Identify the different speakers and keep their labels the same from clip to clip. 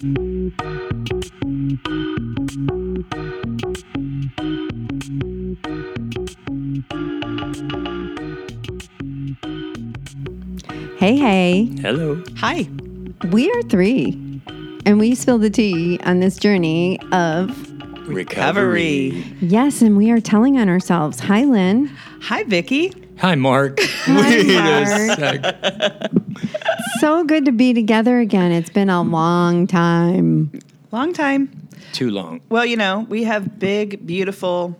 Speaker 1: Hey, hey,
Speaker 2: Hello.
Speaker 3: Hi.
Speaker 1: we are three, and we spill the tea on this journey of
Speaker 3: Recovery.
Speaker 1: yes, and we are telling on ourselves. Hi, Lynn.
Speaker 3: Hi, Vicky.
Speaker 2: Hi, Mark.
Speaker 1: Hi,
Speaker 2: Wait a
Speaker 1: Mark.
Speaker 2: sec.
Speaker 1: So good to be together again. It's been a long time.
Speaker 3: Long time.
Speaker 2: Too long.
Speaker 3: Well, you know, we have big, beautiful,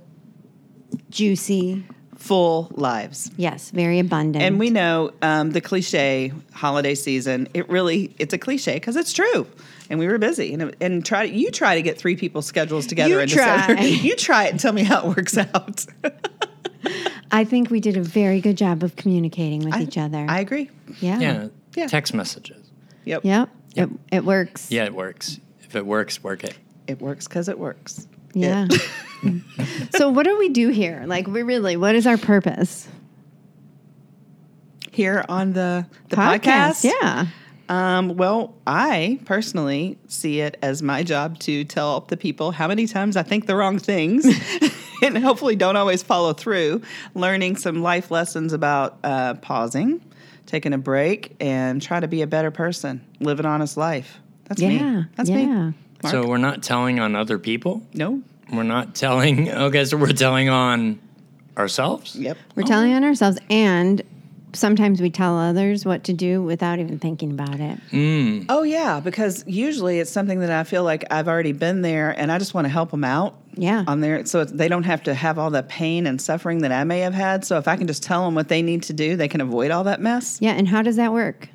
Speaker 1: Juicy.
Speaker 3: full lives.
Speaker 1: Yes, very abundant.
Speaker 3: And we know um, the cliche holiday season. It really it's a cliche because it's true. And we were busy, and and try you try to get three people's schedules together.
Speaker 1: You
Speaker 3: in
Speaker 1: try.
Speaker 3: December. you try it and tell me how it works out.
Speaker 1: I think we did a very good job of communicating with each other.
Speaker 3: I agree.
Speaker 1: yeah.
Speaker 2: Yeah.
Speaker 3: Yeah.
Speaker 2: Text messages.
Speaker 3: Yep.
Speaker 1: Yep.
Speaker 2: Yep.
Speaker 1: It, it works.
Speaker 2: Yeah, it works. If it works, work it.
Speaker 3: It works because it works.
Speaker 1: Yeah. so what do we do here? Like we really what is our purpose?
Speaker 3: Here on the the podcast.
Speaker 1: Yeah.
Speaker 3: Um, well, I personally see it as my job to tell the people how many times I think the wrong things and hopefully don't always follow through, learning some life lessons about uh, pausing, taking a break, and try to be a better person, live an honest life. That's
Speaker 1: Yeah.
Speaker 3: me. That's
Speaker 1: yeah.
Speaker 3: me. Mark?
Speaker 2: So we're not telling on other people.
Speaker 3: No?
Speaker 2: We're not telling. Okay, so we're telling on ourselves.
Speaker 3: Yep.
Speaker 1: We're telling on ourselves and sometimes we tell others what to do without even thinking about it.
Speaker 2: Mm.
Speaker 3: Oh, yeah, because usually it's something that I feel like I've already been there and I just want to help them out.
Speaker 1: Yeah.
Speaker 3: on there so they don't have to have all the pain and suffering that I may have had. So if I can just tell them what they need to do, they can avoid all that mess.
Speaker 1: Yeah, and how does that work?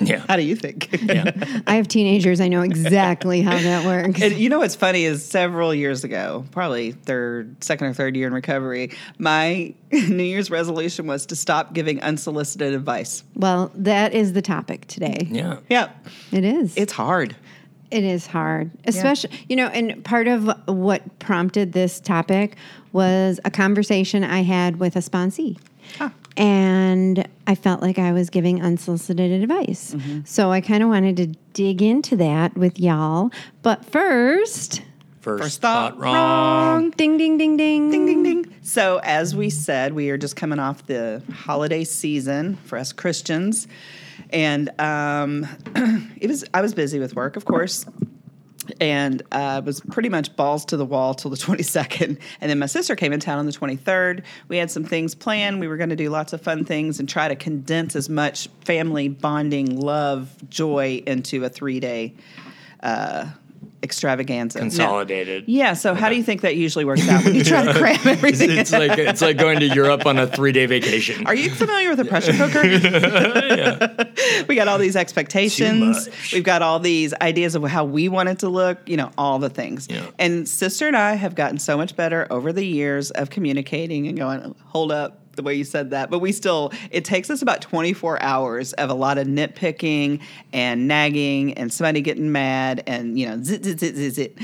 Speaker 2: Yeah.
Speaker 3: How do you think?
Speaker 2: Yeah.
Speaker 1: I have teenagers. I know exactly how that works.
Speaker 3: And you know what's funny is several years ago, probably third, second or third year in recovery, my New Year's resolution was to stop giving unsolicited advice.
Speaker 1: Well, that is the topic today.
Speaker 2: Yeah.
Speaker 3: Yeah,
Speaker 1: It is.
Speaker 3: it's hard.
Speaker 1: It is hard, especially, you know, and part of what prompted this topic was a conversation I had with a sponsee.
Speaker 3: Ah.
Speaker 1: And I felt like I was giving unsolicited advice. So I kind of wanted to dig into that with y'all. But first,
Speaker 2: First,
Speaker 3: First thought,
Speaker 2: thought wrong.
Speaker 1: ding, ding, ding, ding.
Speaker 3: Ding, ding, ding. So, as we said, we are just coming off the holiday season for us Christians. And um, it was I was busy with work, of course, and uh, was pretty much balls to the wall till the 22nd. And then my sister came in town on the 23rd. We had some things planned. We were going to do lots of fun things and try to condense as much family bonding, love, joy into a three day uh, extravaganza. Now-
Speaker 2: Consolidated.
Speaker 3: yeah. So how do you think that usually works out when you try to cram everything?
Speaker 2: It's like it's like going to Europe on a three day vacation.
Speaker 3: Are you familiar with a pressure cooker? we got all these expectations.
Speaker 2: Too much.
Speaker 3: We've got all these ideas of how we want it to look, you know, all the things.
Speaker 2: Yeah.
Speaker 3: And sister and I have gotten so much better over the years of communicating and going, hold up. The way you said that, but we still, it takes us about 24 hours of a lot of nitpicking and nagging and somebody getting mad and, you know, zit, zit, zit, zit, zit.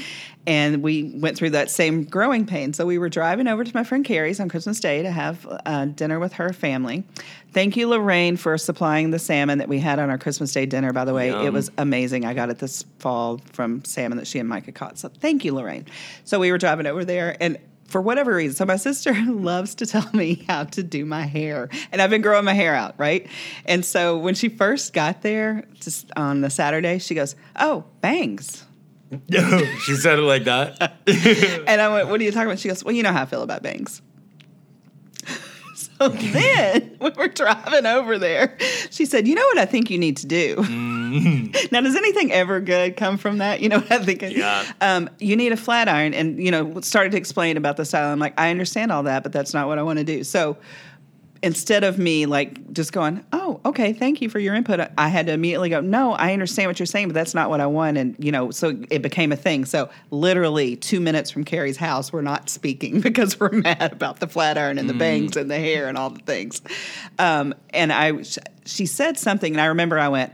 Speaker 3: And we went through that same growing pain. So we were driving over to my friend Carrie's on Christmas Day to have uh, dinner with her family. Thank you, Lorraine, for supplying the salmon that we had on our Christmas Day dinner. By the way, it was amazing. I got it this fall from salmon that she and Micah caught. So thank you, Lorraine. So we were driving over there and for whatever reason, so my sister loves to tell me how to do my hair, and I've been growing my hair out, right? And so when she first got there, just on the Saturday, she goes, "Oh, bangs,"
Speaker 2: she said it like that.
Speaker 3: and I went, "What are you talking about?" She goes, "Well, you know how I feel about bangs." So then when we were driving over there. She said, You know what I think you need to do? Mm. Now, does anything ever good come from that? You know I think?
Speaker 2: Yeah.
Speaker 3: Um, you need a flat iron. And, you know, started to explain about the style. I'm like, I understand all that, but that's not what I want to do. So instead of me like just going, oh, okay, thank you for your input, I had to immediately go, no, I understand what you're saying, but that's not what I want. And, you know, so it became a thing. So literally two minutes from Carrie's house, we're not speaking because we're mad about the flat iron and the bangs and the hair and all the things. Um, and I, she said something, and I remember I went,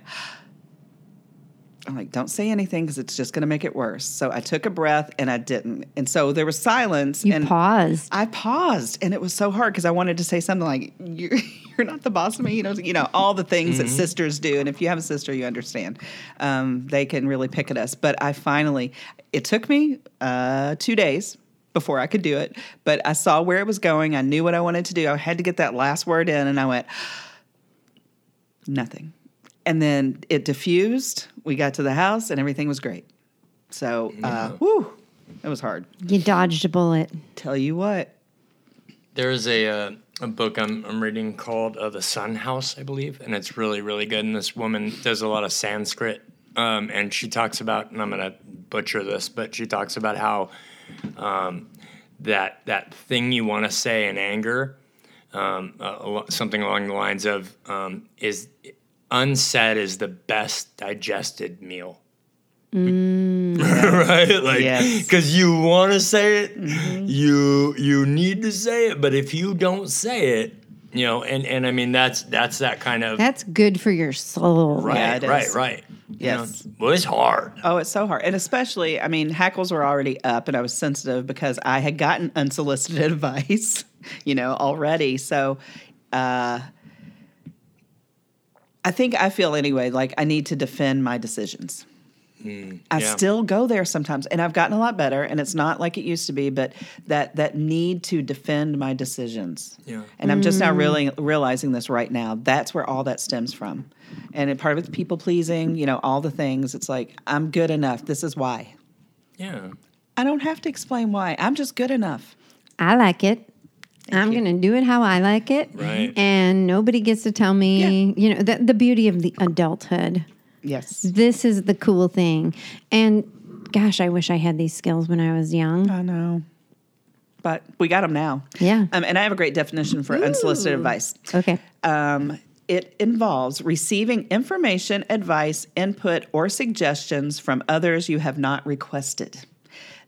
Speaker 3: I'm like, don't say anything because it's just going to make it worse. So I took a breath and I didn't. And so there was silence.
Speaker 1: You
Speaker 3: and
Speaker 1: paused.
Speaker 3: I paused and it was so hard because I wanted to say something like, you're, you're not the boss of me. You know, you know all the things that sisters do. And if you have a sister, you understand. Um, they can really pick at us. But I finally, it took me uh, two days before I could do it. But I saw where it was going. I knew what I wanted to do. I had to get that last word in, and I went, nothing. And then it diffused. We got to the house, and everything was great. So, uh, whew, it was hard.
Speaker 1: You dodged a bullet.
Speaker 3: Tell you what.
Speaker 2: There's a uh, a book I'm I'm reading called uh, The Sun House, I believe, and it's really really good. And this woman does a lot of Sanskrit, um, and she talks about, and I'm gonna butcher this, but she talks about how um, that that thing you want to say in anger, um, uh, something along the lines of um, is unsaid is the best digested meal. right like
Speaker 3: Yes.
Speaker 2: because you want to say it you you need to say it but if you don't say it you know and and i mean that's that's that kind of
Speaker 1: That's good for your soul.
Speaker 2: right
Speaker 3: Yeah,
Speaker 2: right
Speaker 3: is.
Speaker 2: right You
Speaker 3: Yes.
Speaker 2: know, well it's hard
Speaker 3: Oh, it's so hard. And especially, I mean, hackles were already up and I was sensitive because I had gotten unsolicited advice, you know, already. So, uh, I think I feel anyway like I need to defend my decisions. Mm, I
Speaker 2: yeah.
Speaker 3: still go there sometimes, and I've gotten a lot better, and it's not like it used to be. But that that need to defend my decisions,
Speaker 2: Yeah.
Speaker 3: And I'm just now mm. really realizing this right now. That's where all that stems from, and it, part of it's people pleasing. You know, all the things. It's like I'm good enough. This is why.
Speaker 2: yeah
Speaker 3: I don't have to explain why. I'm just good enough.
Speaker 1: I like it. I'm going to do it how I like it.
Speaker 2: Right.
Speaker 1: And nobody gets to tell me, you know, the, the beauty of the adulthood.
Speaker 3: Yes,
Speaker 1: This is the cool thing. And gosh, I wish I had these skills when I was young.
Speaker 3: I know, but we got them now.
Speaker 1: Yeah.
Speaker 3: Um, and I have a great definition for unsolicited advice.
Speaker 1: Okay.
Speaker 3: Um, it involves receiving information, advice, input, or suggestions from others you have not requested.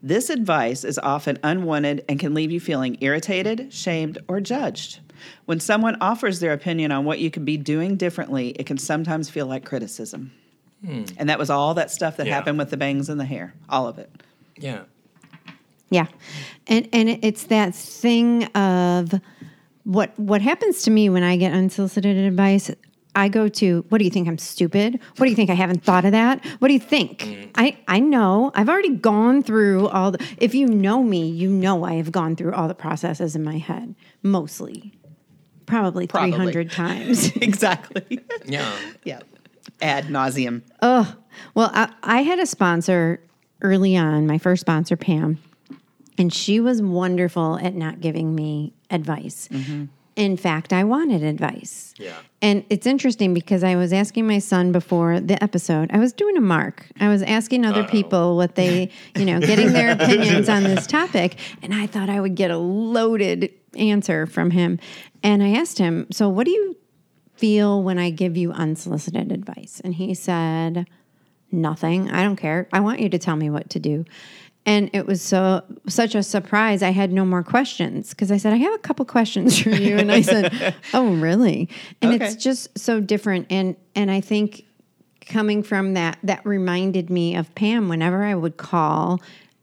Speaker 3: This advice is often unwanted and can leave you feeling irritated, shamed, or judged. When someone offers their opinion on what you could be doing differently, it can sometimes feel like criticism. Hmm. And that was all that stuff that
Speaker 2: Yeah.
Speaker 3: happened with the bangs and the hair, all of it.
Speaker 1: Yeah.
Speaker 2: yeah
Speaker 1: And and it's that thing of what what happens to me when I get unsolicited advice, I go to, what do you think I'm stupid? What do you think I haven't thought of that? What do you think? Mm. I I know. I've already gone through all the if you know me, you know I have gone through all the processes in my head, mostly. Probably,
Speaker 3: Probably.
Speaker 1: 300 times.
Speaker 3: exactly.
Speaker 2: yeah
Speaker 3: yeah. Ad nauseum.
Speaker 1: Oh, well, I, I had a sponsor early on, my first sponsor, Pam, and she was wonderful at not giving me advice. Mm-hmm. In fact, I wanted advice.
Speaker 2: Yeah.
Speaker 1: And it's interesting because I was asking my son before the episode, I was doing a mark. I was asking other people what they, you know, getting their opinions on this topic. And I thought I would get a loaded answer from him. And I asked him, So what do you feel when I give you unsolicited advice? And he said, Nothing. I don't care. I want you to tell me what to do. And it was so such a surprise. I had no more questions because I said, I have a couple questions for you. And I said, Oh, really? And
Speaker 3: Okay.
Speaker 1: it's just so different. And and I think coming from that, that reminded me of Pam whenever I would call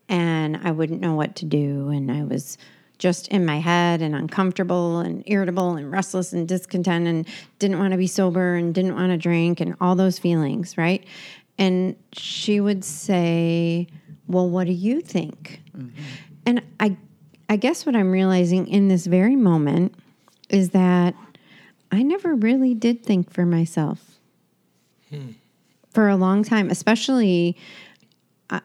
Speaker 1: and I wouldn't know what to do. And I was just in my head and uncomfortable and irritable and restless and discontent and didn't want to be sober and didn't want to drink and all those feelings, right? And she would say, Well, what do you think? And I I guess what I'm realizing in this very moment is that I never really did think for myself for a long time, especially uh,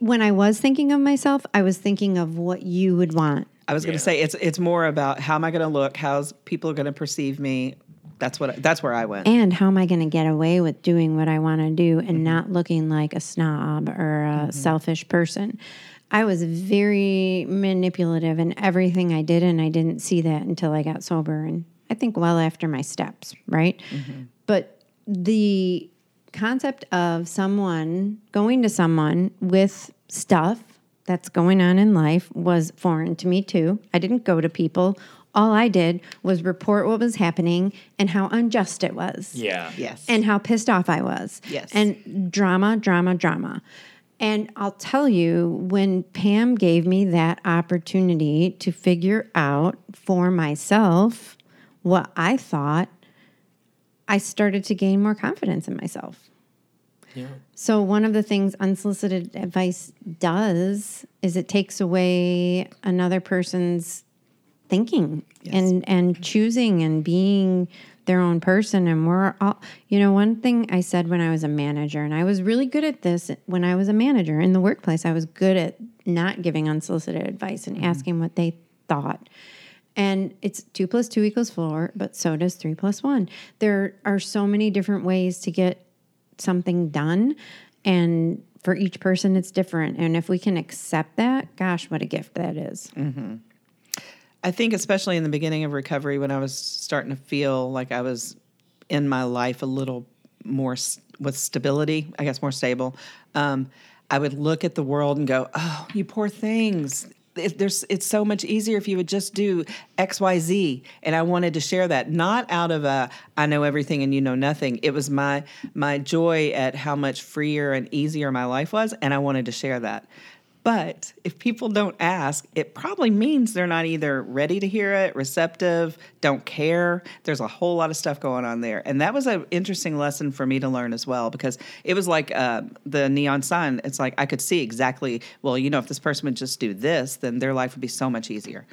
Speaker 1: when I was thinking of myself, I was thinking of what you would want.
Speaker 3: I was going to
Speaker 2: Yeah.
Speaker 3: say it's it's more about how am I going to look? How's people going to perceive me? That's what that's where I went.
Speaker 1: And how am I going to get away with doing what I want to do and mm-hmm. not looking like a snob or a mm-hmm. selfish person? I was very manipulative in everything I did, and I didn't see that until I got sober. And I think well after my steps, right? Mm-hmm. But the concept of someone going to someone with stuff that's going on in life was foreign to me too. I didn't go to people. All I did was report what was happening and how unjust it was.
Speaker 2: yeah
Speaker 3: yes.
Speaker 1: And how pissed off I was.
Speaker 3: Yes.
Speaker 1: And drama, drama, drama. And I'll tell you, when Pam gave me that opportunity to figure out for myself what I thought, I started to gain more confidence in myself.
Speaker 2: Yeah.
Speaker 1: So one of the things unsolicited advice does is it takes away another person's thinking and and choosing and being their own person and we're all you know one thing I said when I was a manager and I was really good at this when I was a manager in the workplace I was good at not giving unsolicited advice and mm-hmm. asking what they thought and it's two plus two equals four, but so does three plus one. There are so many different ways to get something done. And for each person, it's different. And if we can accept that, gosh, what a gift that is. Mm-hmm.
Speaker 3: I think, especially in the beginning of recovery, when I was starting to feel like I was in my life a little more s- with stability, I guess more stable, um, I would look at the world and go, "Oh, you poor things." It, there's, it's so much easier if you would just do X, Y, Z. And I wanted to share that, not out of a I know everything and you know nothing. It was my my joy at how much freer and easier my life was, and I wanted to share that. But if people don't ask, it probably means they're not either ready to hear it, receptive, don't care. There's a whole lot of stuff going on there. And that was an interesting lesson for me to learn as well because it was like uh, the neon sign. It's like I could see exactly, well, you know, if this person would just do this, then their life would be so much easier.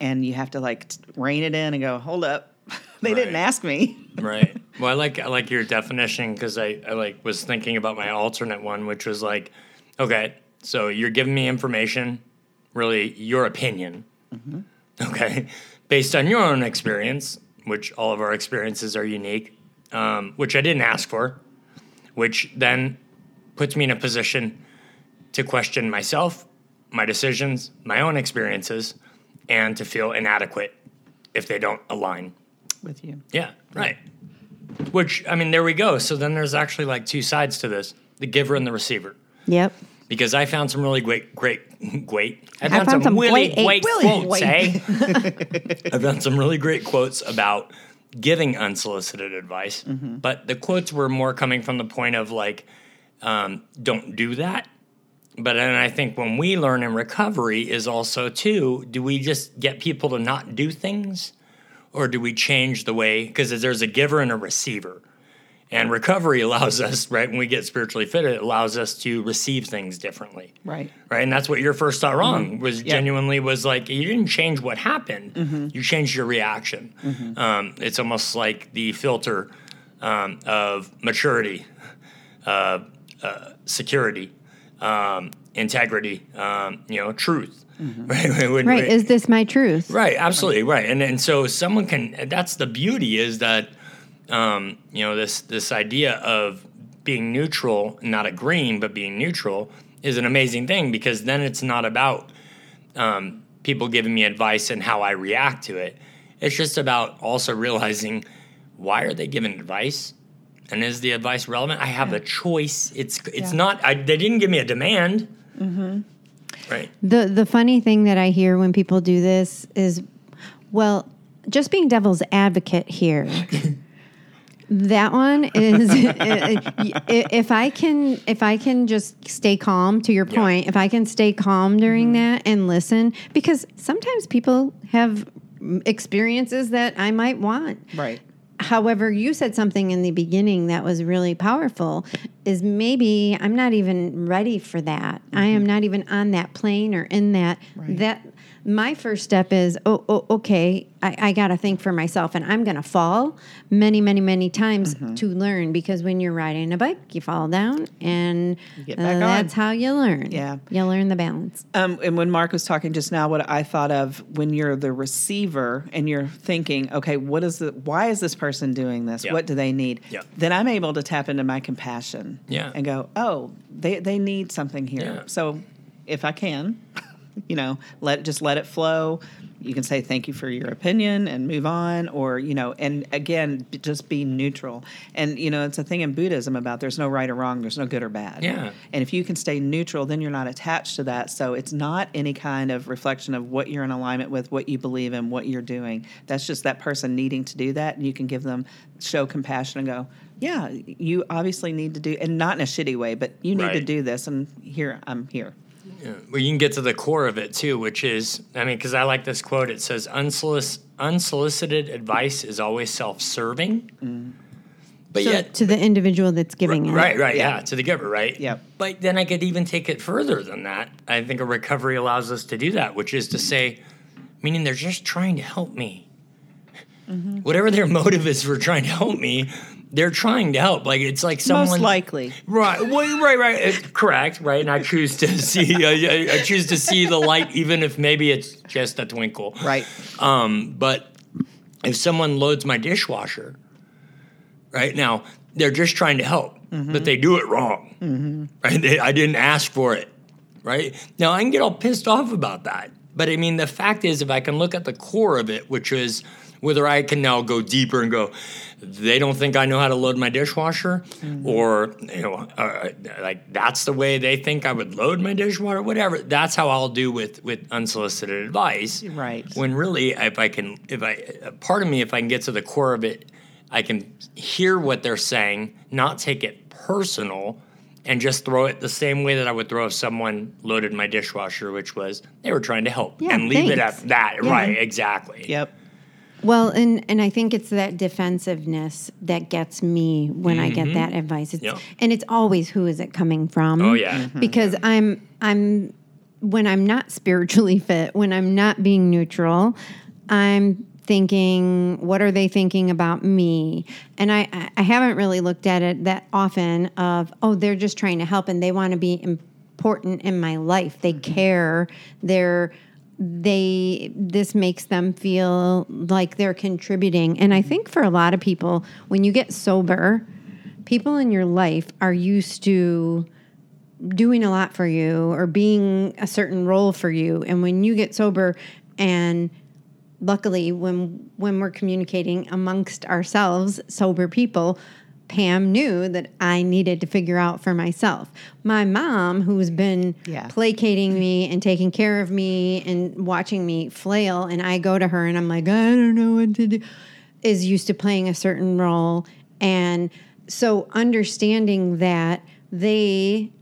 Speaker 3: And you have to like rein it in and go, hold up. they didn't ask me.
Speaker 2: right. Well, I like I like your definition because I, I like was thinking about my alternate one, which was like, okay, so you're giving me information, really your opinion, okay, based on your own experience, which all of our experiences are unique, um, which I didn't ask for, which then puts me in a position to question myself, my decisions, my own experiences, and to feel inadequate if they don't align.
Speaker 3: With you.
Speaker 2: Yeah, right. Which I mean, there we go. So then there's actually like two sides to this: the giver and the receiver.
Speaker 1: Yep.
Speaker 2: Because I found some really great, great, great. I
Speaker 1: found some
Speaker 2: really
Speaker 1: great-
Speaker 2: great
Speaker 1: really
Speaker 2: quotes. Eh? I found some really great quotes about giving unsolicited advice, but the quotes were more coming from the point of like, um, "Don't do that." But then I think when we learn in recovery is also too, do we just get people to not do things? or do we change the way because there's a giver and a receiver and recovery allows us right when we get spiritually fit it allows us to receive things differently.
Speaker 3: Right.
Speaker 2: right? And that's what your first thought wrong was
Speaker 3: Yeah.
Speaker 2: genuinely was like you didn't change what happened. You changed your reaction. Um, it's almost like the filter um, of maturity uh, uh, security um, integrity um, you know truth. Right When-
Speaker 1: Right. Is this my truth?
Speaker 2: Right, absolutely, right. And and so someone can that's the beauty is that um, you know this this idea of being neutral, not agreeing, but being neutral is an amazing thing because then it's not about um, people giving me advice and how I react to it. It's just about also realizing why are they giving advice, and is the advice relevant? I have a choice. It's it's
Speaker 3: Yeah.
Speaker 2: not. I, they didn't give me a demand. Right.
Speaker 1: The the funny thing that I hear when people do this is, well, just being devil's advocate here. that one is if I can if I can just stay calm to your
Speaker 2: Yeah.
Speaker 1: point, if I can stay calm during mm-hmm. that and listen because sometimes people have experiences that I might want.
Speaker 3: Right.
Speaker 1: However, you said something in the beginning that was really powerful is maybe I'm not even ready for that. I am mm-hmm. not even on that plane or in that that my first step is oh, oh okay I, I got to think for myself and i'm going to fall many many many times to learn because when you're riding a bike you fall down and
Speaker 3: get
Speaker 1: uh,
Speaker 3: back on.
Speaker 1: that's how you learn
Speaker 3: Yeah.
Speaker 1: you learn the balance
Speaker 3: Um, and when Mark was talking just now, what I thought of when you're the receiver and you're thinking, okay, what is the why is this person doing this?
Speaker 2: Yeah.
Speaker 3: What do they need?
Speaker 2: Yeah.
Speaker 3: Then I'm able to tap into my compassion.
Speaker 2: Yeah.
Speaker 3: And go, oh, they they need something here.
Speaker 2: Yeah.
Speaker 3: So if I can, you know, let just let it flow. You can say thank you for your opinion and move on, or you know, and again, b- just be neutral. And you know, it's a thing in Buddhism about there's no right or wrong, there's no good or bad.
Speaker 2: Yeah.
Speaker 3: And if you can stay neutral, then you're not attached to that. So it's not any kind of reflection of what you're in alignment with, what you believe in, what you're doing. That's just that person needing to do that. And you can give them, show compassion and go, yeah, you obviously need to do, and not in a shitty way, but you need to do this. And here, I'm here.
Speaker 2: Well, you can get to the core of it too, which is, I mean, because I like this quote. It says, "Unsolic- "Unsolicited advice is always self-serving." But
Speaker 1: So
Speaker 2: yet,
Speaker 1: to the individual that's giving it.
Speaker 2: right, right,
Speaker 3: Yeah.
Speaker 2: yeah. to the giver, right?
Speaker 3: yeah.
Speaker 2: But then I could even take it further than that. I think a recovery allows us to do that, which is to say, meaning they're just trying to help me.
Speaker 3: Mm-hmm.
Speaker 2: Whatever their motive is for trying to help me, they're trying to help. Like it's like someone
Speaker 3: Most likely.
Speaker 2: Right, well, right, right. uh, correct, right. And I choose to see, I, I- choose to see the light, even if maybe it's just a twinkle.
Speaker 3: Right.
Speaker 2: Um, but if someone loads my dishwasher, right now they're just trying to help, but they do it wrong. Right? They, I didn't ask for it. Right now, I can get all pissed off about that. But I mean, the fact is, if I can look at the core of it, which is whether I can now go deeper and go, they don't think I know how to load my dishwasher, or you know, uh, like that's the way they think I would load my dishwasher, whatever. That's how I'll do with with unsolicited advice.
Speaker 3: Right.
Speaker 2: When really, if I can, if I, part of me, if I can get to the core of it, I can hear what they're saying, not take it personal, and just throw it the same way that I would throw if someone loaded my dishwasher, which was they were trying to help,
Speaker 1: Yeah,
Speaker 2: and leave it at that.
Speaker 1: Yeah.
Speaker 2: Right? Exactly.
Speaker 3: Yep.
Speaker 1: Well, and and I think it's that defensiveness that gets me when I get that advice. It's,
Speaker 2: Yep.
Speaker 1: And it's always who is it coming from?
Speaker 2: Oh, yeah.
Speaker 3: Mm-hmm.
Speaker 1: because I'm I'm when I'm not spiritually fit, when I'm not being neutral, I'm thinking, what are they thinking about me? And I I- I haven't really looked at it that often. Of oh, they're just trying to help and they want to be important in my life. They care. They're they this makes them feel like they're contributing. And i mm-hmm. think for a lot of people when you get sober people in your life are used to doing a lot for you or being a certain role for you. And when you get sober and luckily when when we're communicating amongst ourselves sober people Pam knew that I needed to figure out for myself. My mom, who's been
Speaker 3: Yeah.
Speaker 1: placating me and taking care of me and watching me flail, and I go to her and I'm like, I don't know what to do, is used to playing a certain role. And so understanding that they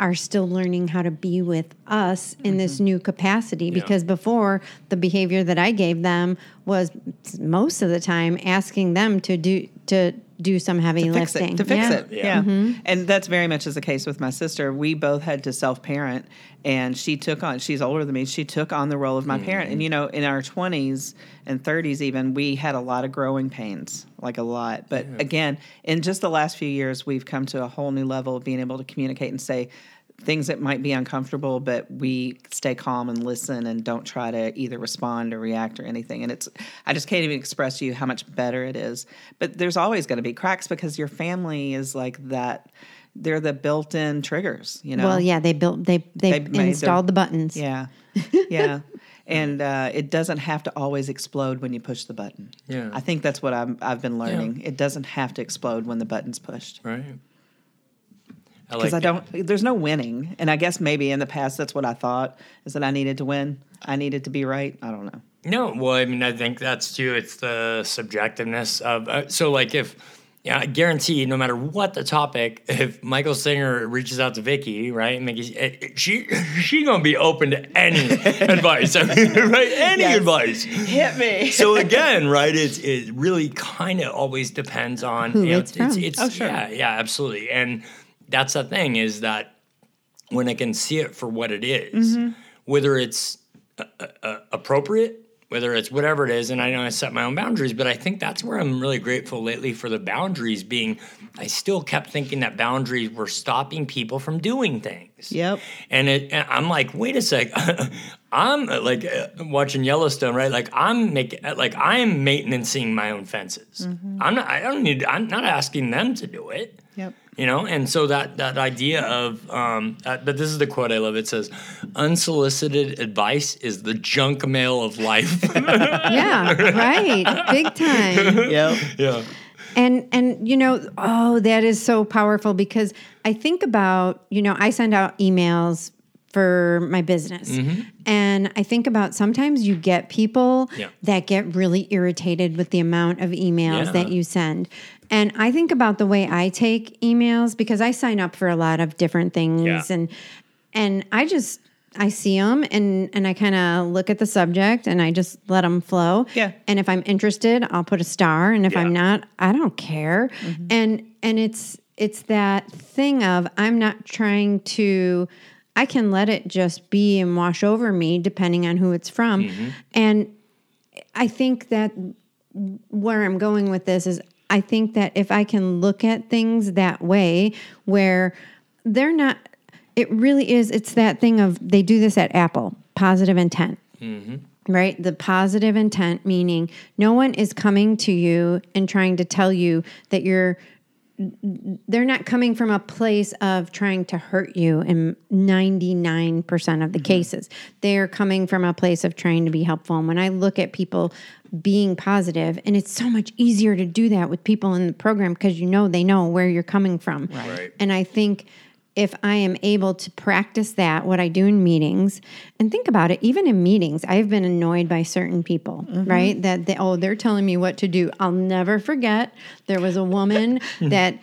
Speaker 1: are still learning how to be with us in this
Speaker 3: Mm-hmm.
Speaker 1: new capacity because before the behavior that I gave them was most of the time asking them to do to do some heavy
Speaker 3: fix
Speaker 1: lifting.
Speaker 3: it to fix
Speaker 1: Yeah.
Speaker 3: it yeah, mm-hmm. and that's very much is the case with my sister. We both had to self-parent and she took on she's older than me she took on the role of my parent. And mm. you know in our 20s and 30s even we had a lot of growing pains like a lot. But again in just the last few years we've come to a whole new level of being able to communicate and say things that might be uncomfortable but we stay calm and listen and don't try to either respond or react or anything. And it's i just can't even express to you how much better it is. But there's always going to be cracks because your family is like that they're the built-in triggers you know?
Speaker 1: Well, yeah, they built they they,
Speaker 3: They made their-
Speaker 1: installed the buttons.
Speaker 3: yeah. Yeah. And uh, it doesn't have to always explode when you push the button.
Speaker 2: Yeah.
Speaker 3: i think that's what I'm, i've been learning. It doesn't have to explode when the button's pushed.
Speaker 2: Right. I
Speaker 3: because
Speaker 2: like
Speaker 3: I don't. There's no winning, and I guess maybe in the past that's what I thought is that I needed to win. I needed to be right. I don't know.
Speaker 2: No, well, I mean, I think that's too. It's the subjectiveness of. Uh, so, like, if yeah, I guarantee, no matter what the topic, if Michael Singer reaches out to Vicky, right, Mickey, eh, she she gonna be open to any advice. I mean, right, any
Speaker 3: Yes.
Speaker 2: advice.
Speaker 3: Hit me.
Speaker 2: So again, right, it's it really kind of always depends on
Speaker 1: Who
Speaker 2: you know,
Speaker 1: it's from.
Speaker 2: it's
Speaker 3: Oh, sure.
Speaker 2: yeah, yeah, absolutely, and that's the thing is that when I can see it for what it is,
Speaker 3: Mm-hmm.
Speaker 2: whether it's uh, uh, appropriate, whether it's whatever it is, and I know I set my own boundaries, but I think that's where I'm really grateful lately for the boundaries being. I still kept thinking that boundaries were stopping people from doing things.
Speaker 3: Yep.
Speaker 2: And, it, and I'm like, wait a sec. I'm uh, like uh, watching Yellowstone, right? Like I'm making, like I'm maintaining my own fences. I'm not. I don't need. I'm not asking them to do it.
Speaker 3: Yep.
Speaker 2: You know, and so that that idea of, um, uh, but this is the quote I love. It says, "Unsolicited advice is the junk mail of life."
Speaker 1: Yeah, right. Big time.
Speaker 3: Yep.
Speaker 2: yeah.
Speaker 1: And and you know, oh, that is so powerful because I think about, you know, I send out emails for my business.
Speaker 2: Mm-hmm.
Speaker 1: And I think about sometimes you get people
Speaker 2: Yeah.
Speaker 1: that get really irritated with the amount of emails
Speaker 2: Yeah.
Speaker 1: that you send. And I think about the way I take emails because I sign up for a lot of different things
Speaker 2: Yeah.
Speaker 1: and and I just I see them and and I kind of look at the subject and I just let them flow.
Speaker 3: Yeah.
Speaker 1: And if I'm interested, I'll put a star, and if I'm not, I don't care. Mm-hmm. And and it's it's that thing of I'm not trying to. I can let it just be and wash over me, depending on who it's from. Mm-hmm. And I think that where I'm going with this is I think that if I can look at things that way, where they're not, it really is, it's that thing of they do this at Apple positive intent. Mm-hmm. Right? The positive intent, meaning no one is coming to you and trying to tell you that you're they're not coming from a place of trying to hurt you in 99% of the mm-hmm. cases. They're coming from a place of trying to be helpful. And when I look at people being positive, and it's so much easier to do that with people in the program because you know they know where you're coming from.
Speaker 2: Right.
Speaker 1: And I think if I am able to practice that, what I do in meetings, and think about it, even in meetings, I've been annoyed by certain people, mm-hmm. right? That they, oh, they're telling me what to do. I'll never forget. There was a woman that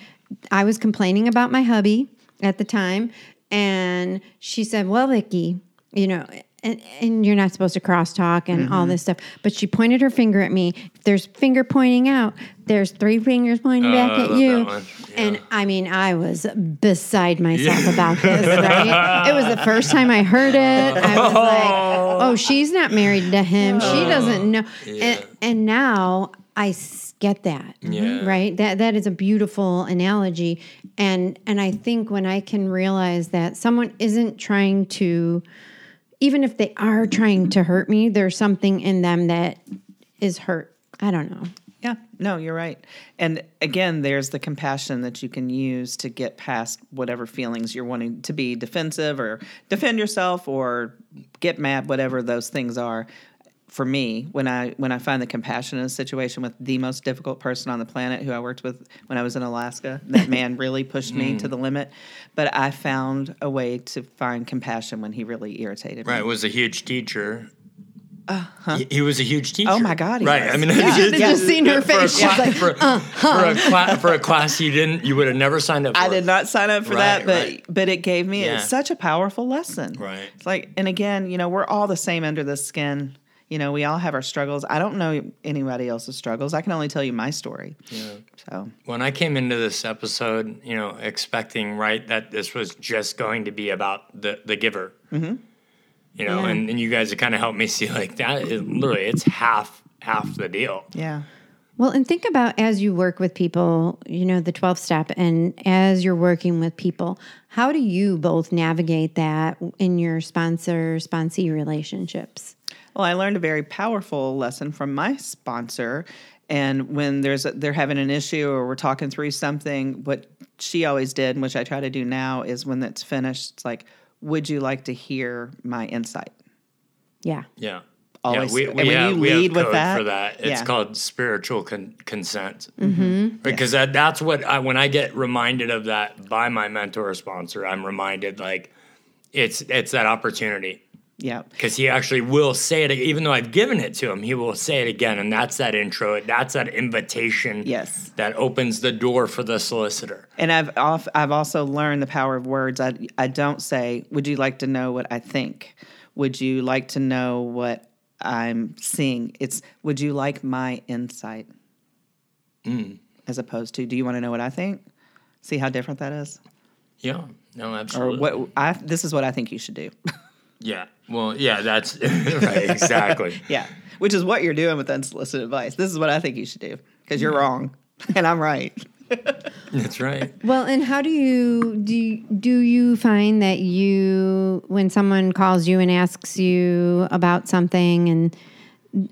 Speaker 1: I was complaining about my hubby at the time, and she said, "Well, Vicky, you know." And, and you're not supposed to crosstalk and all mm-hmm. this stuff. But she pointed her finger at me. If there's finger pointing out, there's three fingers pointing back
Speaker 2: Oh,
Speaker 1: at you.
Speaker 2: that one.
Speaker 1: And I mean, I was beside myself about this, right? It was the first time I heard it. I was like, oh, oh she's not married to him. She doesn't know. And, and now I get that.
Speaker 2: Yeah.
Speaker 1: Right? That that is a beautiful analogy. And and I think when I can realize that someone isn't trying to even if they are trying to hurt me, there's something in them that is hurt. I don't know.
Speaker 3: Yeah, no, you're right. And again, there's the compassion that you can use to get past whatever feelings you're wanting to be defensive or defend yourself or get mad, whatever those things are. For me, when I when I find the compassion in a situation with the most difficult person on the planet who I worked with when I was in Alaska, that man really pushed me to the limit. But I found a way to find compassion when he really irritated me.
Speaker 2: Right, was a huge teacher. He, he was a huge teacher.
Speaker 3: Uh-huh. Oh my God, he
Speaker 2: right.
Speaker 3: was.
Speaker 2: I mean,
Speaker 3: Yeah.
Speaker 2: it's-
Speaker 3: Should've
Speaker 1: just seen her
Speaker 2: for a
Speaker 1: face. She's
Speaker 2: cla-
Speaker 1: like,
Speaker 2: for, for a cla- for a class you didn't, you would have never signed up. for.
Speaker 3: I did not sign up for
Speaker 2: Right,
Speaker 3: that, but
Speaker 2: right.
Speaker 3: but it gave me
Speaker 2: Yeah.
Speaker 3: it's such a powerful lesson.
Speaker 2: Right.
Speaker 3: It's like, and again, you know, we're all the same under the skin. You know, we all have our struggles. I don't know anybody else's struggles. I can only tell you my story.
Speaker 2: Yeah.
Speaker 3: So
Speaker 2: When I came into this episode, you know, expecting right that this was just going to be about the the giver, mm-hmm. you know,
Speaker 1: Yeah.
Speaker 2: and, and you guys have kind of helped me see like that. Is, literally, it's half half the deal.
Speaker 3: yeah,
Speaker 1: Well, and think about as you work with people, you know, the 12 step, and as you're working with people, how do you both navigate that in your sponsor sponsee relationships?
Speaker 3: Well, I learned a very powerful lesson from my sponsor. And when there's a, they're having an issue or we're talking through something, what she always did, and which I try to do now, is when it's finished, it's like, "Would you like to hear my insight?"
Speaker 1: Yeah.
Speaker 2: Yeah.
Speaker 3: Always-
Speaker 2: yeah, we,
Speaker 3: and
Speaker 2: we
Speaker 3: when
Speaker 2: have,
Speaker 3: you
Speaker 2: we have
Speaker 3: lead with
Speaker 2: code
Speaker 3: that,
Speaker 2: for that. It's
Speaker 3: yeah.
Speaker 2: called spiritual con- consent. Mm-hmm. Because that, that's what I, when I get reminded of that by my mentor or sponsor, I'm reminded like it's it's that opportunity
Speaker 3: Yeah.
Speaker 2: because he actually will say it even though I've given it to him. He will say it again, and that's that intro. That's that invitation.
Speaker 3: Yes.
Speaker 2: that opens the door for the solicitor.
Speaker 3: And I've off, I've also learned the power of words. I I don't say, "Would you like to know what I think?" Would you like to know what I'm seeing? It's, "Would you like my insight?" Mm. As opposed to, "Do you want to know what I think?" See how different that is,
Speaker 2: Yeah, no, absolutely.
Speaker 3: or what I this is what I think you should do.
Speaker 2: Yeah, well, yeah, that's right, exactly.
Speaker 3: yeah, which is what you're doing with unsolicited advice. This is what I think you should do because you're wrong and I'm right.
Speaker 2: That's right.
Speaker 1: Well, and how do you do? You, do you find that you, when someone calls you and asks you about something, and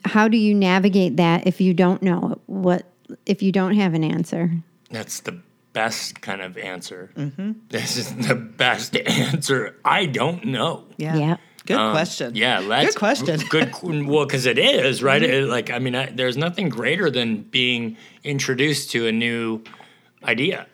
Speaker 1: how do you navigate that if you don't know what if you don't have an answer?
Speaker 2: That's the best kind of answer.
Speaker 3: Mm-hmm.
Speaker 2: This is the best answer. I don't know.
Speaker 3: Yeah.
Speaker 1: Yeah.
Speaker 3: Good
Speaker 2: Um,
Speaker 3: question.
Speaker 2: Yeah, let's,
Speaker 3: Good question. Mm-hmm.
Speaker 2: Good, qu- well, because it is right. It- like, I mean, I, there's nothing greater than being introduced to a new idea,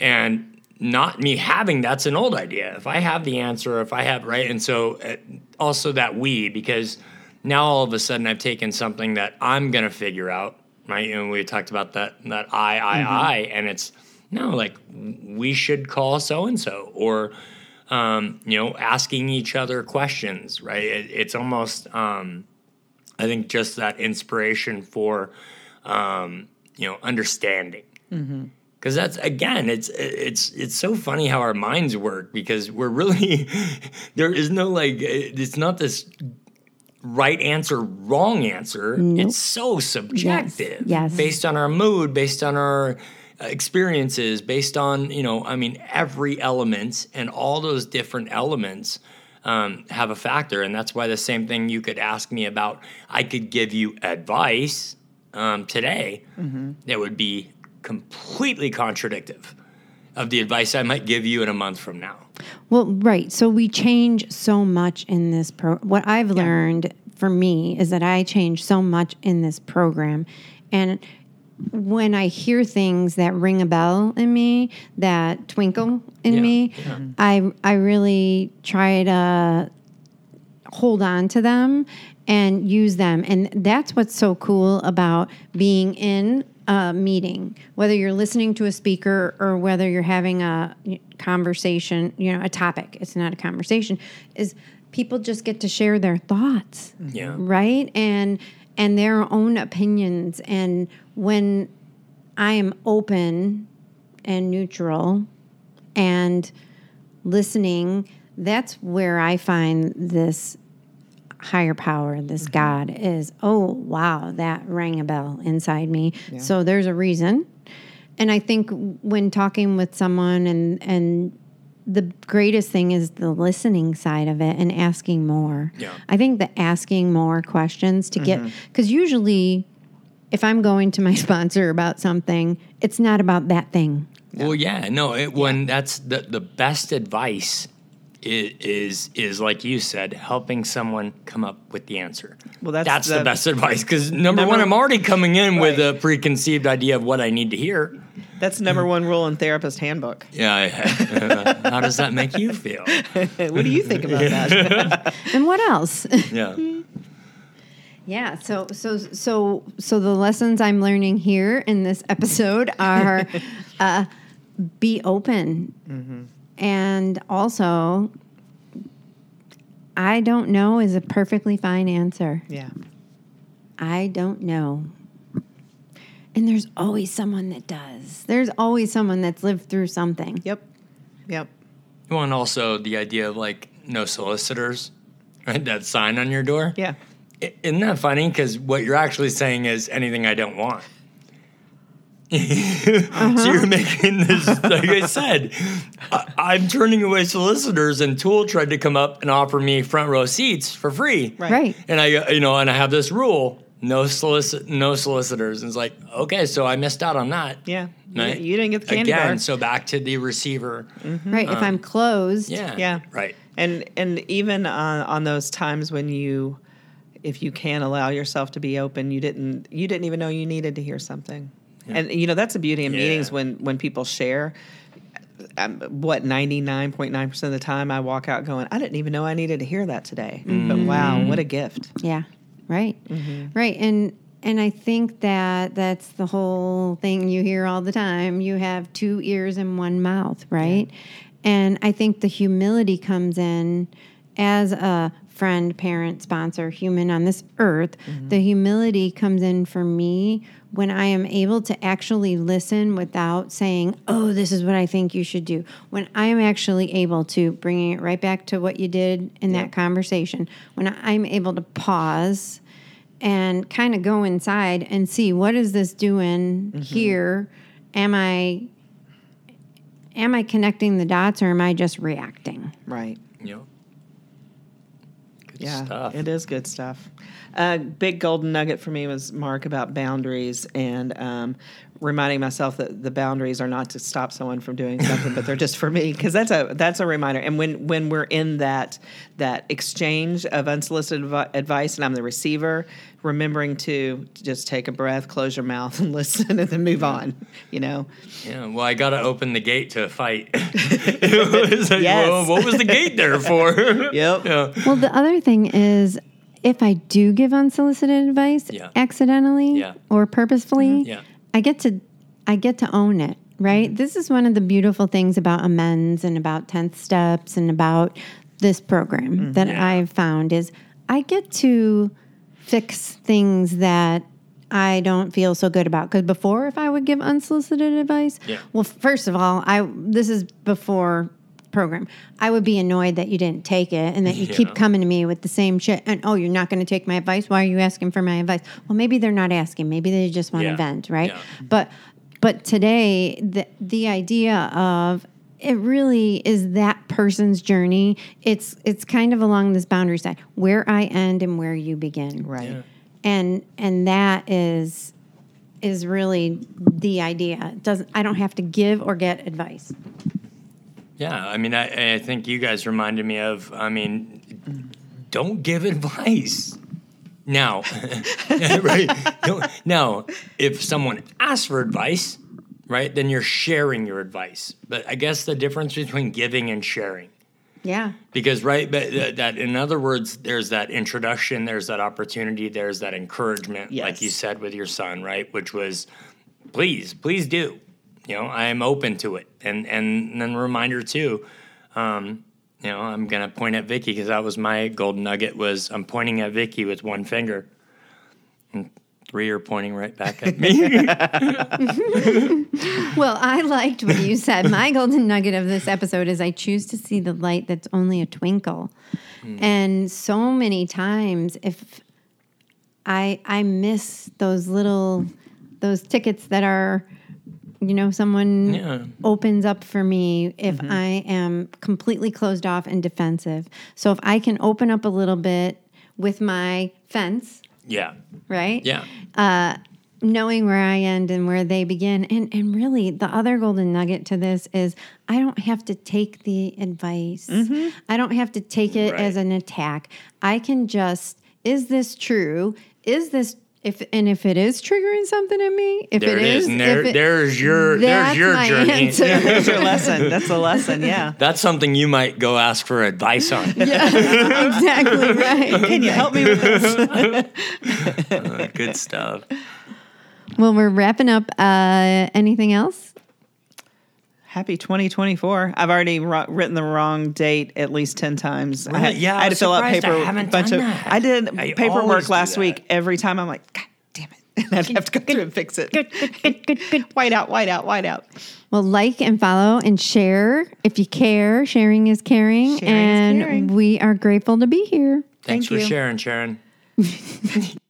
Speaker 2: and not me having that's an old idea. If I have the answer, if I have right, and so uh, also that we because now all of a sudden I've taken something that I'm gonna figure out, right? And we talked about that that I I
Speaker 3: Mm-hmm.
Speaker 2: I, and it's no like we should call so and so or um, you know, asking each other questions, right? It, it's almost, um, I think, just that inspiration for, um, you know, understanding. Because that's again, it's it's it's so funny how our minds work because we're really there is no like it's not this right answer, wrong answer. It's so subjective,
Speaker 1: yes.
Speaker 2: based on our mood, based on our experiences, based on you know, I mean, every element and all those different elements um, have a factor, and that's why the same thing you could ask me about. I could give you advice um, today that would be completely contradictive of the advice I might give you in a month from now.
Speaker 1: Well, right. So we change so much in this pro. What I've learned for me is that I change so much in this program, and when I hear things that ring a bell in me, that twinkle in
Speaker 2: Yeah,
Speaker 1: me,
Speaker 2: yeah.
Speaker 1: I I really try to hold on to them and use them. And that's what's so cool about being in a meeting, whether you're listening to a speaker or whether you're having a conversation, you know, a topic. It's not a conversation, is people just get to share their thoughts
Speaker 2: Yeah.
Speaker 1: right and and their own opinions and when i am open and neutral and listening that's where i find this higher power this mm-hmm. god is oh wow that rang a bell inside me. So there's a reason. And i think when talking with someone and and the greatest thing is the listening side of it and asking more.
Speaker 2: Yeah.
Speaker 1: I think the asking more questions to get mm-hmm. because usually if I'm going to my sponsor about something, it's not about that thing.
Speaker 2: Well, yeah, no. It, when that's the the best advice is, is is like you said, helping someone come up with the answer.
Speaker 3: Well, that's
Speaker 2: the,
Speaker 3: the-
Speaker 2: best advice because number,
Speaker 3: Number-
Speaker 2: one, I'm already coming in with a preconceived idea of what I need to hear.
Speaker 3: That's number one rule in therapist handbook.
Speaker 2: Yeah, I- how does that make you feel?
Speaker 3: what do you think about that?
Speaker 1: And what else?
Speaker 2: Yeah,
Speaker 1: yeah, so so so so the lessons I'm learning here in this episode are uh, be open. And also I don't know is a perfectly fine answer.
Speaker 3: yeah.
Speaker 1: I don't know. And there's always someone that does. There's always someone that's lived through something.
Speaker 3: Yep. Yep.
Speaker 2: well, and also the idea of like no solicitors, right? That sign on your door.
Speaker 3: Yeah.
Speaker 2: I- Isn't that funny? Because what you're actually saying is anything I don't want.
Speaker 1: Uh-huh.
Speaker 2: so you're uh-huh. making this, like I said, I, I'm turning away solicitors, and Tool tried to come up and offer me front row seats for free.
Speaker 3: Right.
Speaker 1: Right.
Speaker 2: And I, you know, and I have this rule: no solicit, no solicitors. And it's like, okay, so I missed out on that.
Speaker 3: Yeah. You,
Speaker 2: Right?
Speaker 3: you didn't get the candy
Speaker 2: Again,
Speaker 3: bar.
Speaker 2: so back to the receiver. Mm-hmm.
Speaker 1: Right. if um, I'm closed.
Speaker 2: Yeah.
Speaker 3: Yeah.
Speaker 2: Right.
Speaker 3: And and even on, on those times when you, if you can allow yourself to be open, you didn't you didn't even know you needed to hear something. And you know that's the beauty of
Speaker 2: Yeah.
Speaker 3: meetings when when people share. Um, what ninety nine point nine percent of the time I walk out going I didn't even know I needed to hear that today. But wow, what a gift!
Speaker 1: Yeah. Right.
Speaker 2: Mm-hmm.
Speaker 1: Right. And and I think that that's the whole thing you hear all the time. You have two ears and one mouth, right? And I think the humility comes in as a friend, parent, sponsor, human on this earth.
Speaker 2: Mm-hmm.
Speaker 1: The humility comes in for me when I am able to actually listen without saying, "Oh, this is what I think you should do." When I am actually able to bringing it right back to what you did in that conversation, when I'm able to pause and kind of go inside and see what is this doing here? Am I am I connecting the dots or am I just reacting?
Speaker 3: Right.
Speaker 2: You know. Good
Speaker 3: Yeah,
Speaker 2: stuff.
Speaker 3: it is good stuff. Uh, big golden nugget for me was Mark about boundaries and um, reminding myself that the boundaries are not to stop someone from doing something, but they're just for me because that's a that's a reminder. And when when we're in that that exchange of unsolicited advi- advice and I'm the receiver, remembering to just take a breath, close your mouth, and listen, and then move on. You know,
Speaker 2: Yeah, well, I got to open the gate to a fight. it was like,
Speaker 3: Yes.
Speaker 2: well, what was the gate there for?
Speaker 3: Yep.
Speaker 2: Yeah.
Speaker 1: Well, the other thing is if I do give unsolicited advice
Speaker 2: Yeah.
Speaker 1: accidentally
Speaker 2: Yeah.
Speaker 1: or purposefully,
Speaker 2: Yeah.
Speaker 1: I get to I get to own it. right? This is one of the beautiful things about amends and about 10th steps and about this program mm-hmm. that I've found is I get to fix things that I don't feel so good about. Because before, if I would give unsolicited advice,
Speaker 2: Yeah.
Speaker 1: well, first of all, I this is before program. I would be annoyed that you didn't take it and that you
Speaker 2: Yeah.
Speaker 1: keep coming to me with the same shit. And oh, you're not going to take my advice. Why are you asking for my advice? Well, maybe they're not asking. Maybe they just want to
Speaker 2: Yeah.
Speaker 1: vent, right?
Speaker 2: Yeah.
Speaker 1: But but today, the the idea of it really is that person's journey. It's it's kind of along this boundary side where I end and where you begin
Speaker 3: Right.
Speaker 2: Yeah.
Speaker 1: and and that is is really the idea It doesn't i don't have to give or get advice
Speaker 2: Yeah, I mean, I, I think you guys reminded me of. I mean, don't give advice. Now, right? Now, if someone asks for advice, right, then you're sharing your advice. But I guess the difference between giving and sharing,
Speaker 1: yeah
Speaker 2: because right, but th- that in other words, there's that introduction, there's that opportunity, there's that encouragement, like you said with your son, right, which was, please, please do. You know, I am open to it, and and then reminder too. Um, you know, I'm gonna point at Vicky because that was my golden nugget. Was I'm pointing at Vicky with one finger, and three are pointing right back at me.
Speaker 1: well i liked what you said my golden nugget of this episode is i choose to see the light that's only a twinkle and so many times if i i miss those little those tickets that are you know someone
Speaker 2: Yeah.
Speaker 1: opens up for me if mm-hmm. I am completely closed off and defensive. So if I can open up a little bit with my fence,
Speaker 2: yeah,
Speaker 1: right?
Speaker 2: yeah, uh,
Speaker 1: Knowing where I end and where they begin. And and really the other golden nugget to this is I don't have to take the advice. Mm-hmm. I don't have to take it as an attack. I can just is this true? Is this if and if it is triggering something in me, if
Speaker 2: there
Speaker 1: it is,
Speaker 2: And there,
Speaker 1: if it-
Speaker 2: there's your there's your journey.
Speaker 1: answer.
Speaker 3: There's your lesson. That's a lesson. Yeah.
Speaker 2: That's something you might go ask for advice on.
Speaker 1: yeah, exactly right.
Speaker 3: Can you help me with this?
Speaker 2: Uh, good stuff.
Speaker 1: Well, we're wrapping up. Uh, anything else?
Speaker 3: Happy 2024. I've already ro- written the wrong date at least 10 times. I had,
Speaker 2: Yeah,
Speaker 3: I had
Speaker 2: I'm
Speaker 3: to fill out
Speaker 2: surprised I haven't
Speaker 3: bunch
Speaker 2: done
Speaker 3: of,
Speaker 2: that.
Speaker 3: I did
Speaker 2: I
Speaker 3: paperwork last
Speaker 2: that.
Speaker 3: week. Every time I'm like, God damn it. And I'd have to go through and fix it.
Speaker 1: Good, good, good, good, good.
Speaker 3: White out, white out, white out.
Speaker 1: Well, like and follow and share if you care. Sharing is caring,
Speaker 3: Sharing is
Speaker 1: and
Speaker 3: caring.
Speaker 1: we are grateful to be here.
Speaker 2: Thanks
Speaker 3: Thank
Speaker 2: for
Speaker 3: you.
Speaker 2: sharing, Sharon.